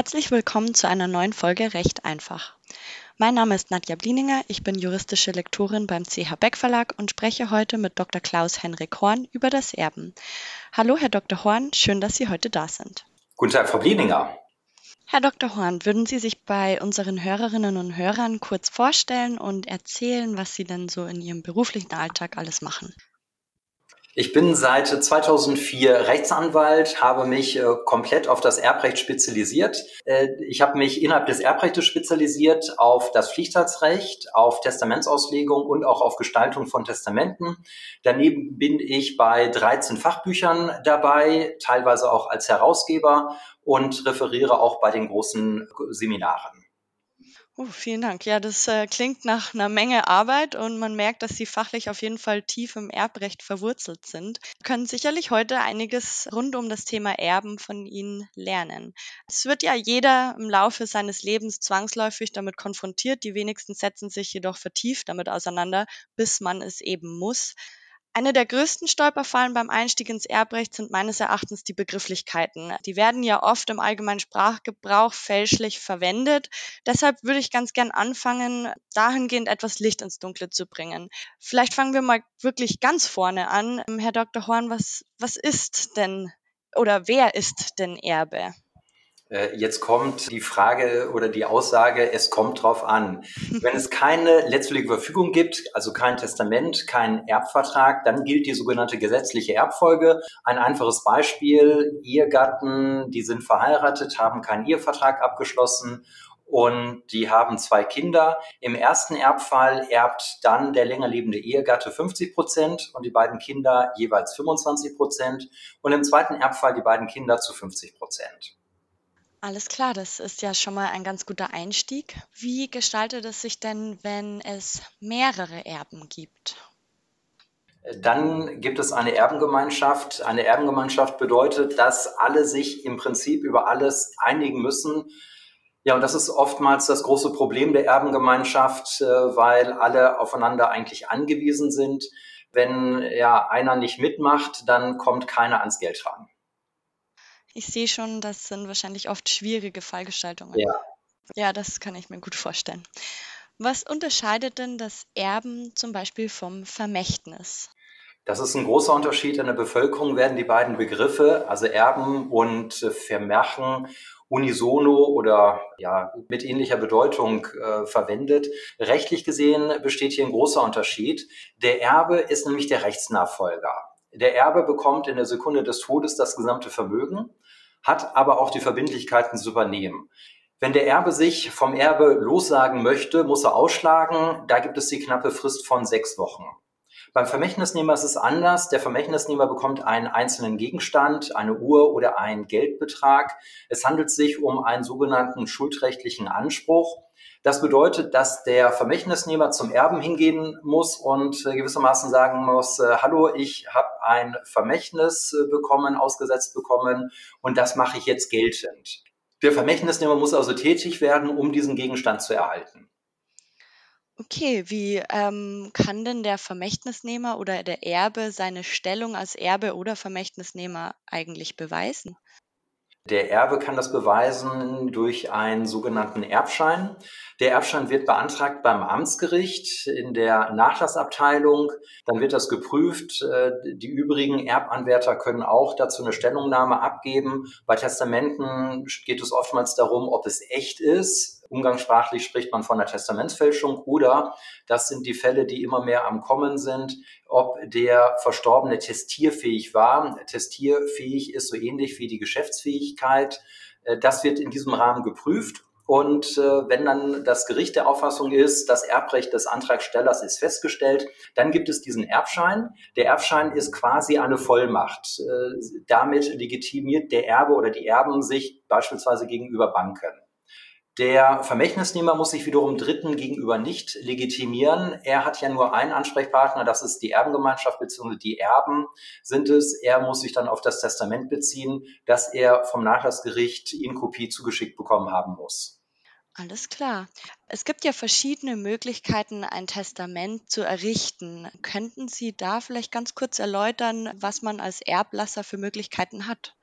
Herzlich willkommen zu einer neuen Folge Recht einfach. Mein Name ist Nadja Blieninger, ich bin juristische Lektorin beim CH Beck Verlag und spreche heute mit Dr. Klaus Henrik Horn über das Erben. Hallo, Herr Dr. Horn, schön, dass Sie heute da sind. Guten Tag, Frau Blieninger. Herr Dr. Horn, würden Sie sich bei unseren Hörerinnen und Hörern kurz vorstellen und erzählen, was Sie denn so in Ihrem beruflichen Alltag alles machen? Ich bin seit 2004 Rechtsanwalt, habe mich äh, komplett auf das Erbrecht spezialisiert. Äh, ich habe mich innerhalb des Erbrechtes spezialisiert auf das Pflichtheitsrecht, auf Testamentsauslegung und auch auf Gestaltung von Testamenten. Daneben bin ich bei 13 Fachbüchern dabei, teilweise auch als Herausgeber und referiere auch bei den großen Seminaren. Oh, vielen Dank. Ja, das äh, klingt nach einer Menge Arbeit und man merkt, dass Sie fachlich auf jeden Fall tief im Erbrecht verwurzelt sind. Wir können sicherlich heute einiges rund um das Thema Erben von Ihnen lernen. Es wird ja jeder im Laufe seines Lebens zwangsläufig damit konfrontiert. Die wenigsten setzen sich jedoch vertieft damit auseinander, bis man es eben muss. Eine der größten Stolperfallen beim Einstieg ins Erbrecht sind meines Erachtens die Begrifflichkeiten. Die werden ja oft im allgemeinen Sprachgebrauch fälschlich verwendet. Deshalb würde ich ganz gern anfangen, dahingehend etwas Licht ins Dunkle zu bringen. Vielleicht fangen wir mal wirklich ganz vorne an. Herr Dr. Horn, was, was ist denn oder wer ist denn Erbe? Äh, jetzt kommt die Frage oder die Aussage, es kommt drauf an. Wenn es keine letztliche Verfügung gibt, also kein Testament, kein Erbvertrag, dann gilt die sogenannte gesetzliche Erbfolge. Ein einfaches Beispiel, Ehegatten, die sind verheiratet, haben keinen Ehevertrag abgeschlossen und die haben zwei Kinder. Im ersten Erbfall erbt dann der länger lebende Ehegatte 50 Prozent und die beiden Kinder jeweils 25 Prozent und im zweiten Erbfall die beiden Kinder zu 50 Prozent. Alles klar, das ist ja schon mal ein ganz guter Einstieg. Wie gestaltet es sich denn, wenn es mehrere Erben gibt? Dann gibt es eine Erbengemeinschaft. Eine Erbengemeinschaft bedeutet, dass alle sich im Prinzip über alles einigen müssen. Ja, und das ist oftmals das große Problem der Erbengemeinschaft, äh, weil alle aufeinander eigentlich angewiesen sind. Wenn ja einer nicht mitmacht, dann kommt keiner ans Geld ran. Ich sehe schon, das sind wahrscheinlich oft schwierige Fallgestaltungen. Ja. Ja, das kann ich mir gut vorstellen. Was unterscheidet denn das Erben zum Beispiel vom Vermächtnis? Das ist ein großer Unterschied. In der Bevölkerung werden die beiden Begriffe, also Erben und Vermerken, unisono oder ja, mit ähnlicher Bedeutung äh, verwendet. Rechtlich gesehen besteht hier ein großer Unterschied. Der Erbe ist nämlich der Rechtsnachfolger. Der Erbe bekommt in der Sekunde des Todes das gesamte Vermögen hat aber auch die Verbindlichkeiten zu übernehmen. Wenn der Erbe sich vom Erbe lossagen möchte, muss er ausschlagen. Da gibt es die knappe Frist von sechs Wochen. Beim Vermächtnisnehmer ist es anders. Der Vermächtnisnehmer bekommt einen einzelnen Gegenstand, eine Uhr oder einen Geldbetrag. Es handelt sich um einen sogenannten schuldrechtlichen Anspruch. Das bedeutet, dass der Vermächtnisnehmer zum Erben hingehen muss und äh, gewissermaßen sagen muss, äh, hallo, ich habe ein Vermächtnis äh, bekommen, ausgesetzt bekommen und das mache ich jetzt geltend. Der Vermächtnisnehmer muss also tätig werden, um diesen Gegenstand zu erhalten. Okay, wie ähm, kann denn der Vermächtnisnehmer oder der Erbe seine Stellung als Erbe oder Vermächtnisnehmer eigentlich beweisen? Der Erbe kann das beweisen durch einen sogenannten Erbschein. Der Erbschein wird beantragt beim Amtsgericht in der Nachlassabteilung. Dann wird das geprüft. Äh, die übrigen Erbanwärter können auch dazu eine Stellungnahme abgeben. Bei Testamenten geht es oftmals darum, ob es echt ist Umgangssprachlich spricht man von einer Testamentsfälschung oder das sind die Fälle, die immer mehr am Kommen sind, ob der Verstorbene testierfähig war. Testierfähig ist so ähnlich wie die Geschäftsfähigkeit. Äh, das wird in diesem Rahmen geprüft. Und äh, wenn dann das Gericht der Auffassung ist, das Erbrecht des Antragstellers ist festgestellt, dann gibt es diesen Erbschein. Der Erbschein ist quasi eine Vollmacht. Äh, damit legitimiert der Erbe oder die Erben sich beispielsweise gegenüber Banken. Der Vermächtnisnehmer muss sich wiederum Dritten gegenüber nicht legitimieren. Er hat ja nur einen Ansprechpartner, das ist die Erbengemeinschaft bzw. die Erben sind es. Er muss sich dann auf das Testament beziehen, das er vom Nachlassgericht in Kopie zugeschickt bekommen haben muss. Alles klar. Es gibt ja verschiedene Möglichkeiten, ein Testament zu errichten. Könnten Sie da vielleicht ganz kurz erläutern, was man als Erblasser für Möglichkeiten hat?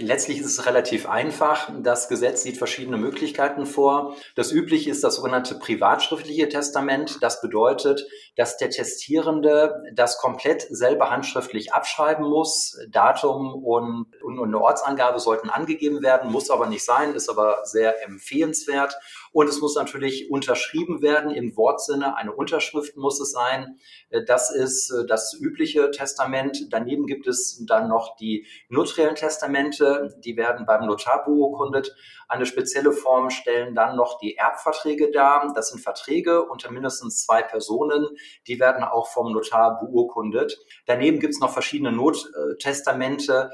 Letztlich ist es relativ einfach. Das Gesetz sieht verschiedene Möglichkeiten vor. Das übliche ist das sogenannte privatschriftliche Testament. Das bedeutet, dass der Testierende das komplett selber handschriftlich abschreiben muss. Datum und, und eine Ortsangabe sollten angegeben werden, muss aber nicht sein, ist aber sehr empfehlenswert. Und es muss natürlich unterschrieben werden im Wortsinne. Eine Unterschrift muss es sein. Das ist das übliche Testament. Daneben gibt es dann noch die notariellen Testamente. Die werden beim Notar beurkundet. Eine spezielle Form stellen dann noch die Erbverträge dar. Das sind Verträge unter mindestens zwei Personen. Die werden auch vom Notar beurkundet. Daneben gibt es noch verschiedene Nottestamente.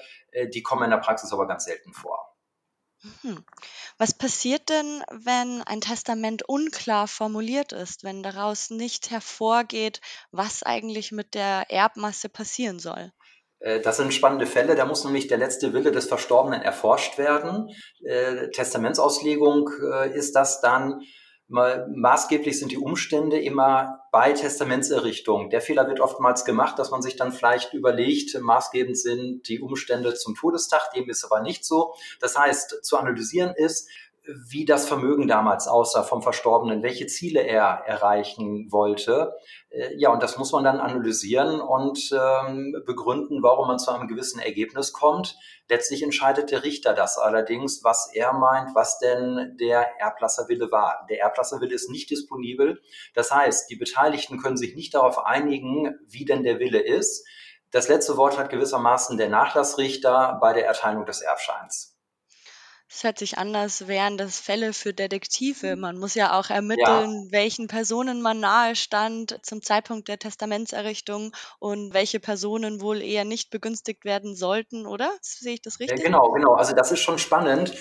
Die kommen in der Praxis aber ganz selten vor. Mhm. Was passiert denn, wenn ein Testament unklar formuliert ist, wenn daraus nicht hervorgeht, was eigentlich mit der Erbmasse passieren soll? Äh, das sind spannende Fälle. Da muss nämlich der letzte Wille des Verstorbenen erforscht werden. Äh, Testamentsauslegung äh, ist das dann. Maßgeblich sind die Umstände immer bei Testamentserrichtung. Der Fehler wird oftmals gemacht, dass man sich dann vielleicht überlegt, maßgebend sind die Umstände zum Todestag. Dem ist aber nicht so. Das heißt, zu analysieren ist, wie das Vermögen damals aussah vom Verstorbenen, welche Ziele er erreichen wollte. Äh, ja, und das muss man dann analysieren und ähm, begründen, warum man zu einem gewissen Ergebnis kommt. Letztlich entscheidet der Richter das allerdings, was er meint, was denn der Erblasserwille war. Der Erblasserwille ist nicht disponibel. Das heißt, die Beteiligten können sich nicht darauf einigen, wie denn der Wille ist. Das letzte Wort hat gewissermaßen der Nachlassrichter bei der Erteilung des Erbscheins. Es hört sich an, als wären das Fälle für Detektive. Man muss ja auch ermitteln, welchen Personen man nahe stand zum Zeitpunkt der Testamentserrichtung und welche Personen wohl eher nicht begünstigt werden sollten, oder? Sehe ich das Ja, richtig? genau, genau. Also das ist schon spannend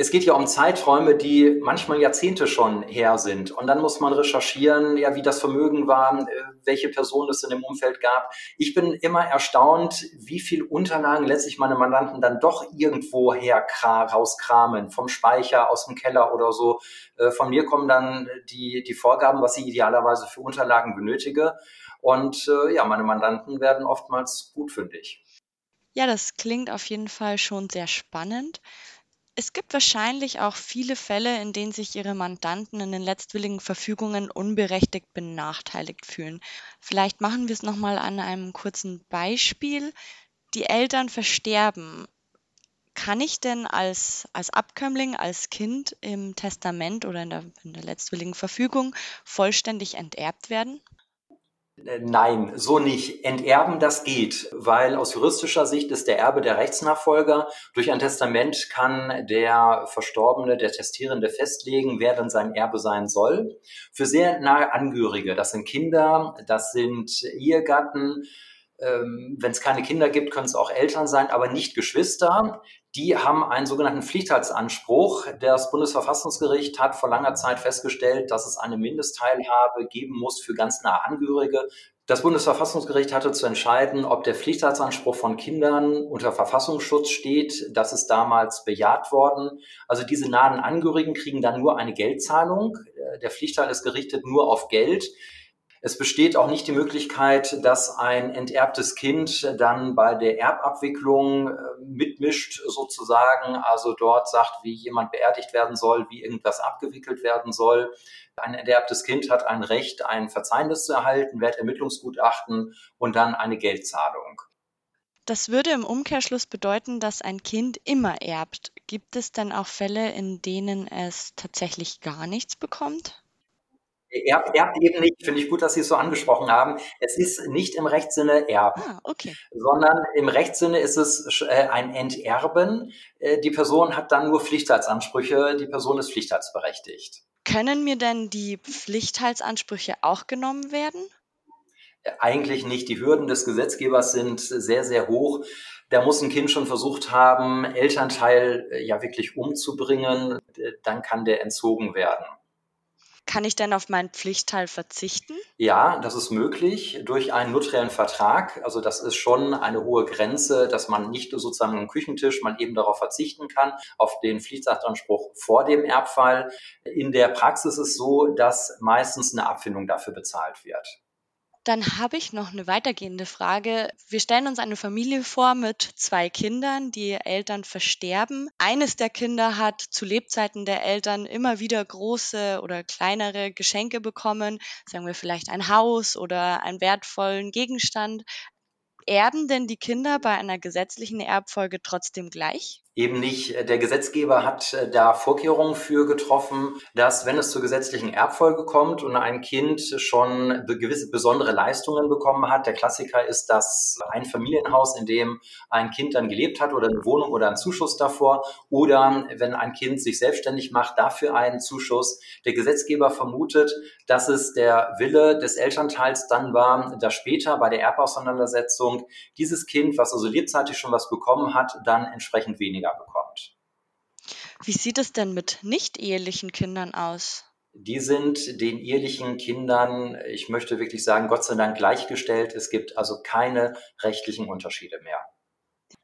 es geht ja um Zeiträume, die manchmal Jahrzehnte schon her sind. Und dann muss man recherchieren, ja, wie das Vermögen war, äh, welche Personen es in dem Umfeld gab. Ich bin immer erstaunt, wie viel Unterlagen letztlich meine Mandanten dann doch irgendwo her rauskramen, vom Speicher, aus dem Keller oder so. Äh, von mir kommen dann die, die Vorgaben, was ich idealerweise für Unterlagen benötige. Und äh, ja, meine Mandanten werden oftmals gutfündig. Ja, das klingt auf jeden Fall schon sehr spannend. Es gibt wahrscheinlich auch viele Fälle, in denen sich Ihre Mandanten in den letztwilligen Verfügungen unberechtigt benachteiligt fühlen. Vielleicht machen wir es nochmal an einem kurzen Beispiel. Die Eltern versterben. Kann ich denn als, als Abkömmling, als Kind im Testament oder in der, in der letztwilligen Verfügung vollständig enterbt werden? Äh, nein, so nicht. Enterben, das geht, weil aus juristischer Sicht ist der Erbe der Rechtsnachfolger. Durch ein Testament kann der Verstorbene, der Testierende festlegen, wer dann sein Erbe sein soll. Für sehr nahe Angehörige, das sind Kinder, das sind Ehegatten, ähm, Wenn es keine Kinder gibt, können es auch Eltern sein, aber nicht Geschwister. Die haben einen sogenannten Pflichtheitsanspruch. Das Bundesverfassungsgericht hat vor langer Zeit festgestellt, dass es eine Mindestteilhabe geben muss für ganz nahe Angehörige. Das Bundesverfassungsgericht hatte zu entscheiden, ob der Pflichtheitsanspruch von Kindern unter Verfassungsschutz steht. Das ist damals bejaht worden. Also diese nahen Angehörigen kriegen dann nur eine Geldzahlung. Der Pflichtteil ist gerichtet nur auf Geld. Es besteht auch nicht die Möglichkeit, dass ein enterbtes Kind dann bei der Erbabwicklung äh, mitmischt sozusagen, also dort sagt, wie jemand beerdigt werden soll, wie irgendwas abgewickelt werden soll. Ein enterbtes Kind hat ein Recht, ein Verzeichnis zu erhalten, Wertermittlungsgutachten und dann eine Geldzahlung. Das würde im Umkehrschluss bedeuten, dass ein Kind immer erbt. Gibt es denn auch Fälle, in denen es tatsächlich gar nichts bekommt? Erbt, erbt eben nicht, finde ich gut, dass Sie es so angesprochen haben. Es ist nicht im Rechtssinne Erben, Ah, okay. sondern im Rechtssinne ist es äh, ein Enterben. Äh, die Person hat dann nur Pflichtheitsansprüche, die Person ist pflichtheitsberechtigt. Können mir denn die Pflichtheitsansprüche auch genommen werden? Äh, eigentlich nicht. Die Hürden des Gesetzgebers sind sehr, sehr hoch. Da muss ein Kind schon versucht haben, Elternteil ja wirklich umzubringen. Dann kann der entzogen werden. Kann ich denn auf meinen Pflichtteil verzichten? Ja, das ist möglich durch einen notariellen Vertrag. Also das ist schon eine hohe Grenze, dass man nicht sozusagen am Küchentisch man eben darauf verzichten kann, auf den Pflichtachtanspruch vor dem Erbfall. In der Praxis ist es so, dass meistens eine Abfindung dafür bezahlt wird. Dann habe ich noch eine weitergehende Frage. Wir stellen uns eine Familie vor mit zwei Kindern, die Eltern versterben. Eines der Kinder hat zu Lebzeiten der Eltern immer wieder große oder kleinere Geschenke bekommen, sagen wir vielleicht ein Haus oder einen wertvollen Gegenstand. Erben denn die Kinder bei einer gesetzlichen Erbfolge trotzdem gleich? Eben nicht. Der Gesetzgeber hat äh, da Vorkehrungen für getroffen, dass wenn es zur gesetzlichen Erbfolge kommt und ein Kind schon gewisse besondere Leistungen bekommen hat, der Klassiker ist das ein Familienhaus, in dem ein Kind dann gelebt hat oder eine Wohnung oder ein Zuschuss davor oder wenn ein Kind sich selbstständig macht, dafür einen Zuschuss. Der Gesetzgeber vermutet, dass es der Wille des Elternteils dann war, dass später bei der Erbauseinandersetzung dieses Kind, was also lebzeitig schon was bekommen hat, dann entsprechend weniger weniger bekommt. Wie sieht es denn mit nicht-ehelichen Kindern aus? Die sind den ehelichen Kindern, ich möchte wirklich sagen, Gott sei Dank gleichgestellt. Es gibt also keine rechtlichen Unterschiede mehr.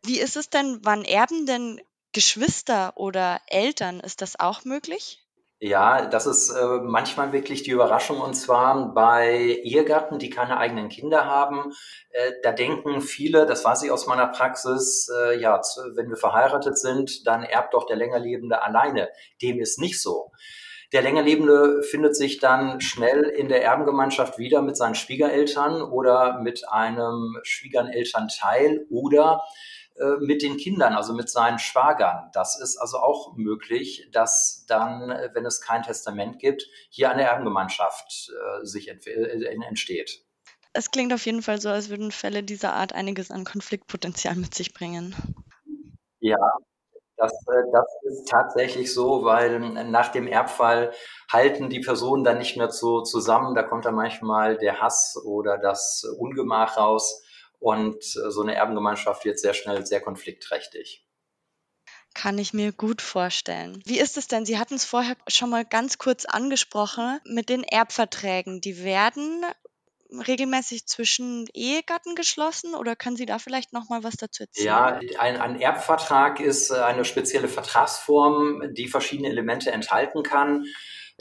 Wie ist es denn, wann erben denn Geschwister oder Eltern? Ist das auch möglich? Ja, das ist äh, manchmal wirklich die Überraschung und zwar bei Ehegatten, die keine eigenen Kinder haben. Äh, da denken viele, das weiß ich aus meiner Praxis, äh, ja, wenn wir verheiratet sind, dann erbt doch der Längerlebende alleine. Dem ist nicht so. Der Längerlebende findet sich dann schnell in der Erbengemeinschaft wieder mit seinen Schwiegereltern oder mit einem Schwiegerelternteil oder äh, mit den Kindern, also mit seinen Schwagern. Das ist also auch möglich, dass dann, äh, wenn es kein Testament gibt, hier eine Erbengemeinschaft äh, sich ent äh, entsteht. Es klingt auf jeden Fall so, als würden Fälle dieser Art einiges an Konfliktpotenzial mit sich bringen. Ja, das, das, ist tatsächlich so, weil nach dem Erbfall halten die Personen dann nicht mehr so zusammen. Da kommt dann manchmal der Hass oder das Ungemach raus. Und äh, so eine Erbengemeinschaft wird sehr schnell sehr konfliktträchtig. Kann ich mir gut vorstellen. Wie ist es denn? Sie hatten es vorher schon mal ganz kurz angesprochen mit den Erbverträgen. Die werden regelmäßig zwischen Ehegatten geschlossen oder können Sie da vielleicht noch mal was dazu erzählen? Ja, ein, ein, Erbvertrag ist äh, eine spezielle Vertragsform, die verschiedene Elemente enthalten kann.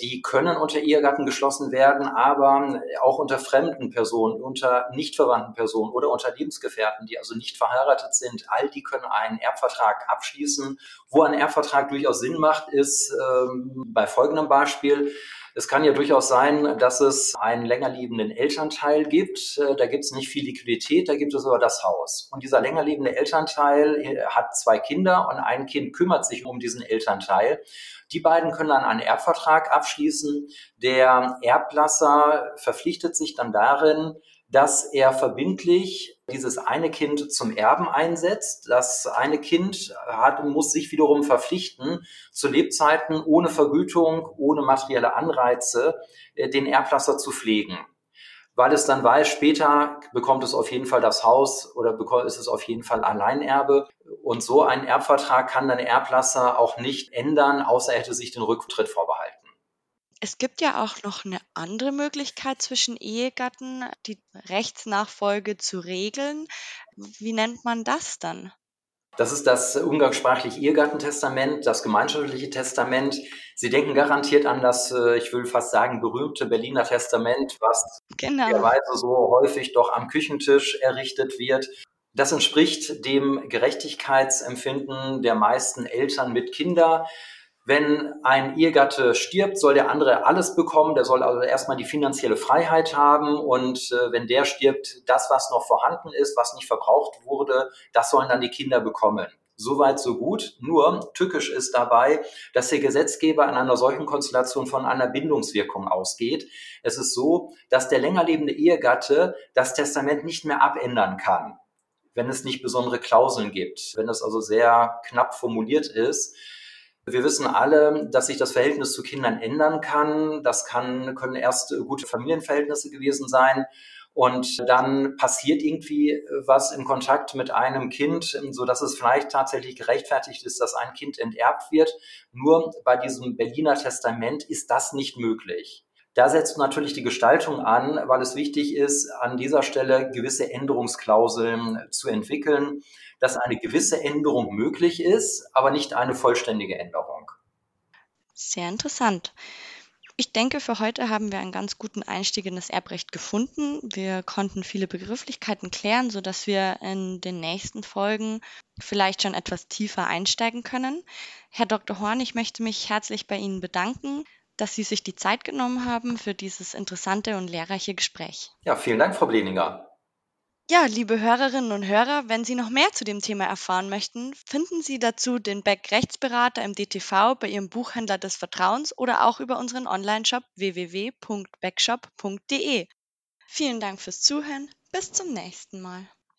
Die können unter Ehegatten geschlossen werden, aber auch unter fremden Personen, unter nicht verwandten Personen oder unter Lebensgefährten, die also nicht verheiratet sind. All die können einen Erbvertrag abschließen. Wo ein Erbvertrag durchaus Sinn macht, ist ähm, bei folgendem Beispiel. Es kann ja durchaus sein, dass es einen länger lebenden Elternteil gibt. Äh, da gibt es nicht viel Liquidität, da gibt es aber das Haus. Und dieser länger lebende Elternteil äh, hat zwei Kinder und ein Kind kümmert sich um diesen Elternteil. Die beiden können dann einen Erbvertrag abschließen. Der Erblasser verpflichtet sich dann darin, dass er verbindlich dieses eine Kind zum Erben einsetzt. Das eine Kind hat, muss sich wiederum verpflichten, zu Lebzeiten ohne Vergütung, ohne materielle Anreize äh, den Erblasser zu pflegen weil es dann weiß, später bekommt es auf jeden Fall das Haus oder ist es auf jeden Fall Alleinerbe. Und so ein Erbvertrag kann dann Erblasser auch nicht ändern, außer er hätte sich den Rücktritt vorbehalten. Es gibt ja auch noch eine andere Möglichkeit zwischen Ehegatten, die Rechtsnachfolge zu regeln. Wie nennt man das dann? Das ist das umgangssprachliche Ehegattentestament, das gemeinschaftliche Testament. Sie denken garantiert an das, äh, ich will fast sagen, berühmte Berliner Testament, was genau. so häufig doch am Küchentisch errichtet wird. Das entspricht dem Gerechtigkeitsempfinden der meisten Eltern mit Kindern. Wenn ein Ehegatte stirbt, soll der andere alles bekommen. Der soll also erstmal die finanzielle Freiheit haben. Und äh, wenn der stirbt, das, was noch vorhanden ist, was nicht verbraucht wurde, das sollen dann die Kinder bekommen. Soweit, so gut. Nur tückisch ist dabei, dass der Gesetzgeber in einer solchen Konstellation von einer Bindungswirkung ausgeht. Es ist so, dass der länger lebende Ehegatte das Testament nicht mehr abändern kann, wenn es nicht besondere Klauseln gibt, wenn es also sehr knapp formuliert ist. Wir wissen alle, dass sich das Verhältnis zu Kindern ändern kann. Das kann, können erst gute Familienverhältnisse gewesen sein. Und dann passiert irgendwie was im Kontakt mit einem Kind, so dass es vielleicht tatsächlich gerechtfertigt ist, dass ein Kind enterbt wird. Nur bei diesem Berliner Testament ist das nicht möglich. Da setzt natürlich die Gestaltung an, weil es wichtig ist, an dieser Stelle gewisse Änderungsklauseln zu entwickeln dass eine gewisse Änderung möglich ist, aber nicht eine vollständige Änderung. Sehr interessant. Ich denke, für heute haben wir einen ganz guten Einstieg in das Erbrecht gefunden. Wir konnten viele Begrifflichkeiten klären, sodass wir in den nächsten Folgen vielleicht schon etwas tiefer einsteigen können. Herr Dr. Horn, ich möchte mich herzlich bei Ihnen bedanken, dass Sie sich die Zeit genommen haben für dieses interessante und lehrreiche Gespräch. Ja, vielen Dank, Frau Bleninger. Ja, liebe Hörerinnen und Hörer, wenn Sie noch mehr zu dem Thema erfahren möchten, finden Sie dazu den Beck Rechtsberater im DTV bei Ihrem Buchhändler des Vertrauens oder auch über unseren Onlineshop www.backshop.de. Vielen Dank fürs Zuhören. Bis zum nächsten Mal.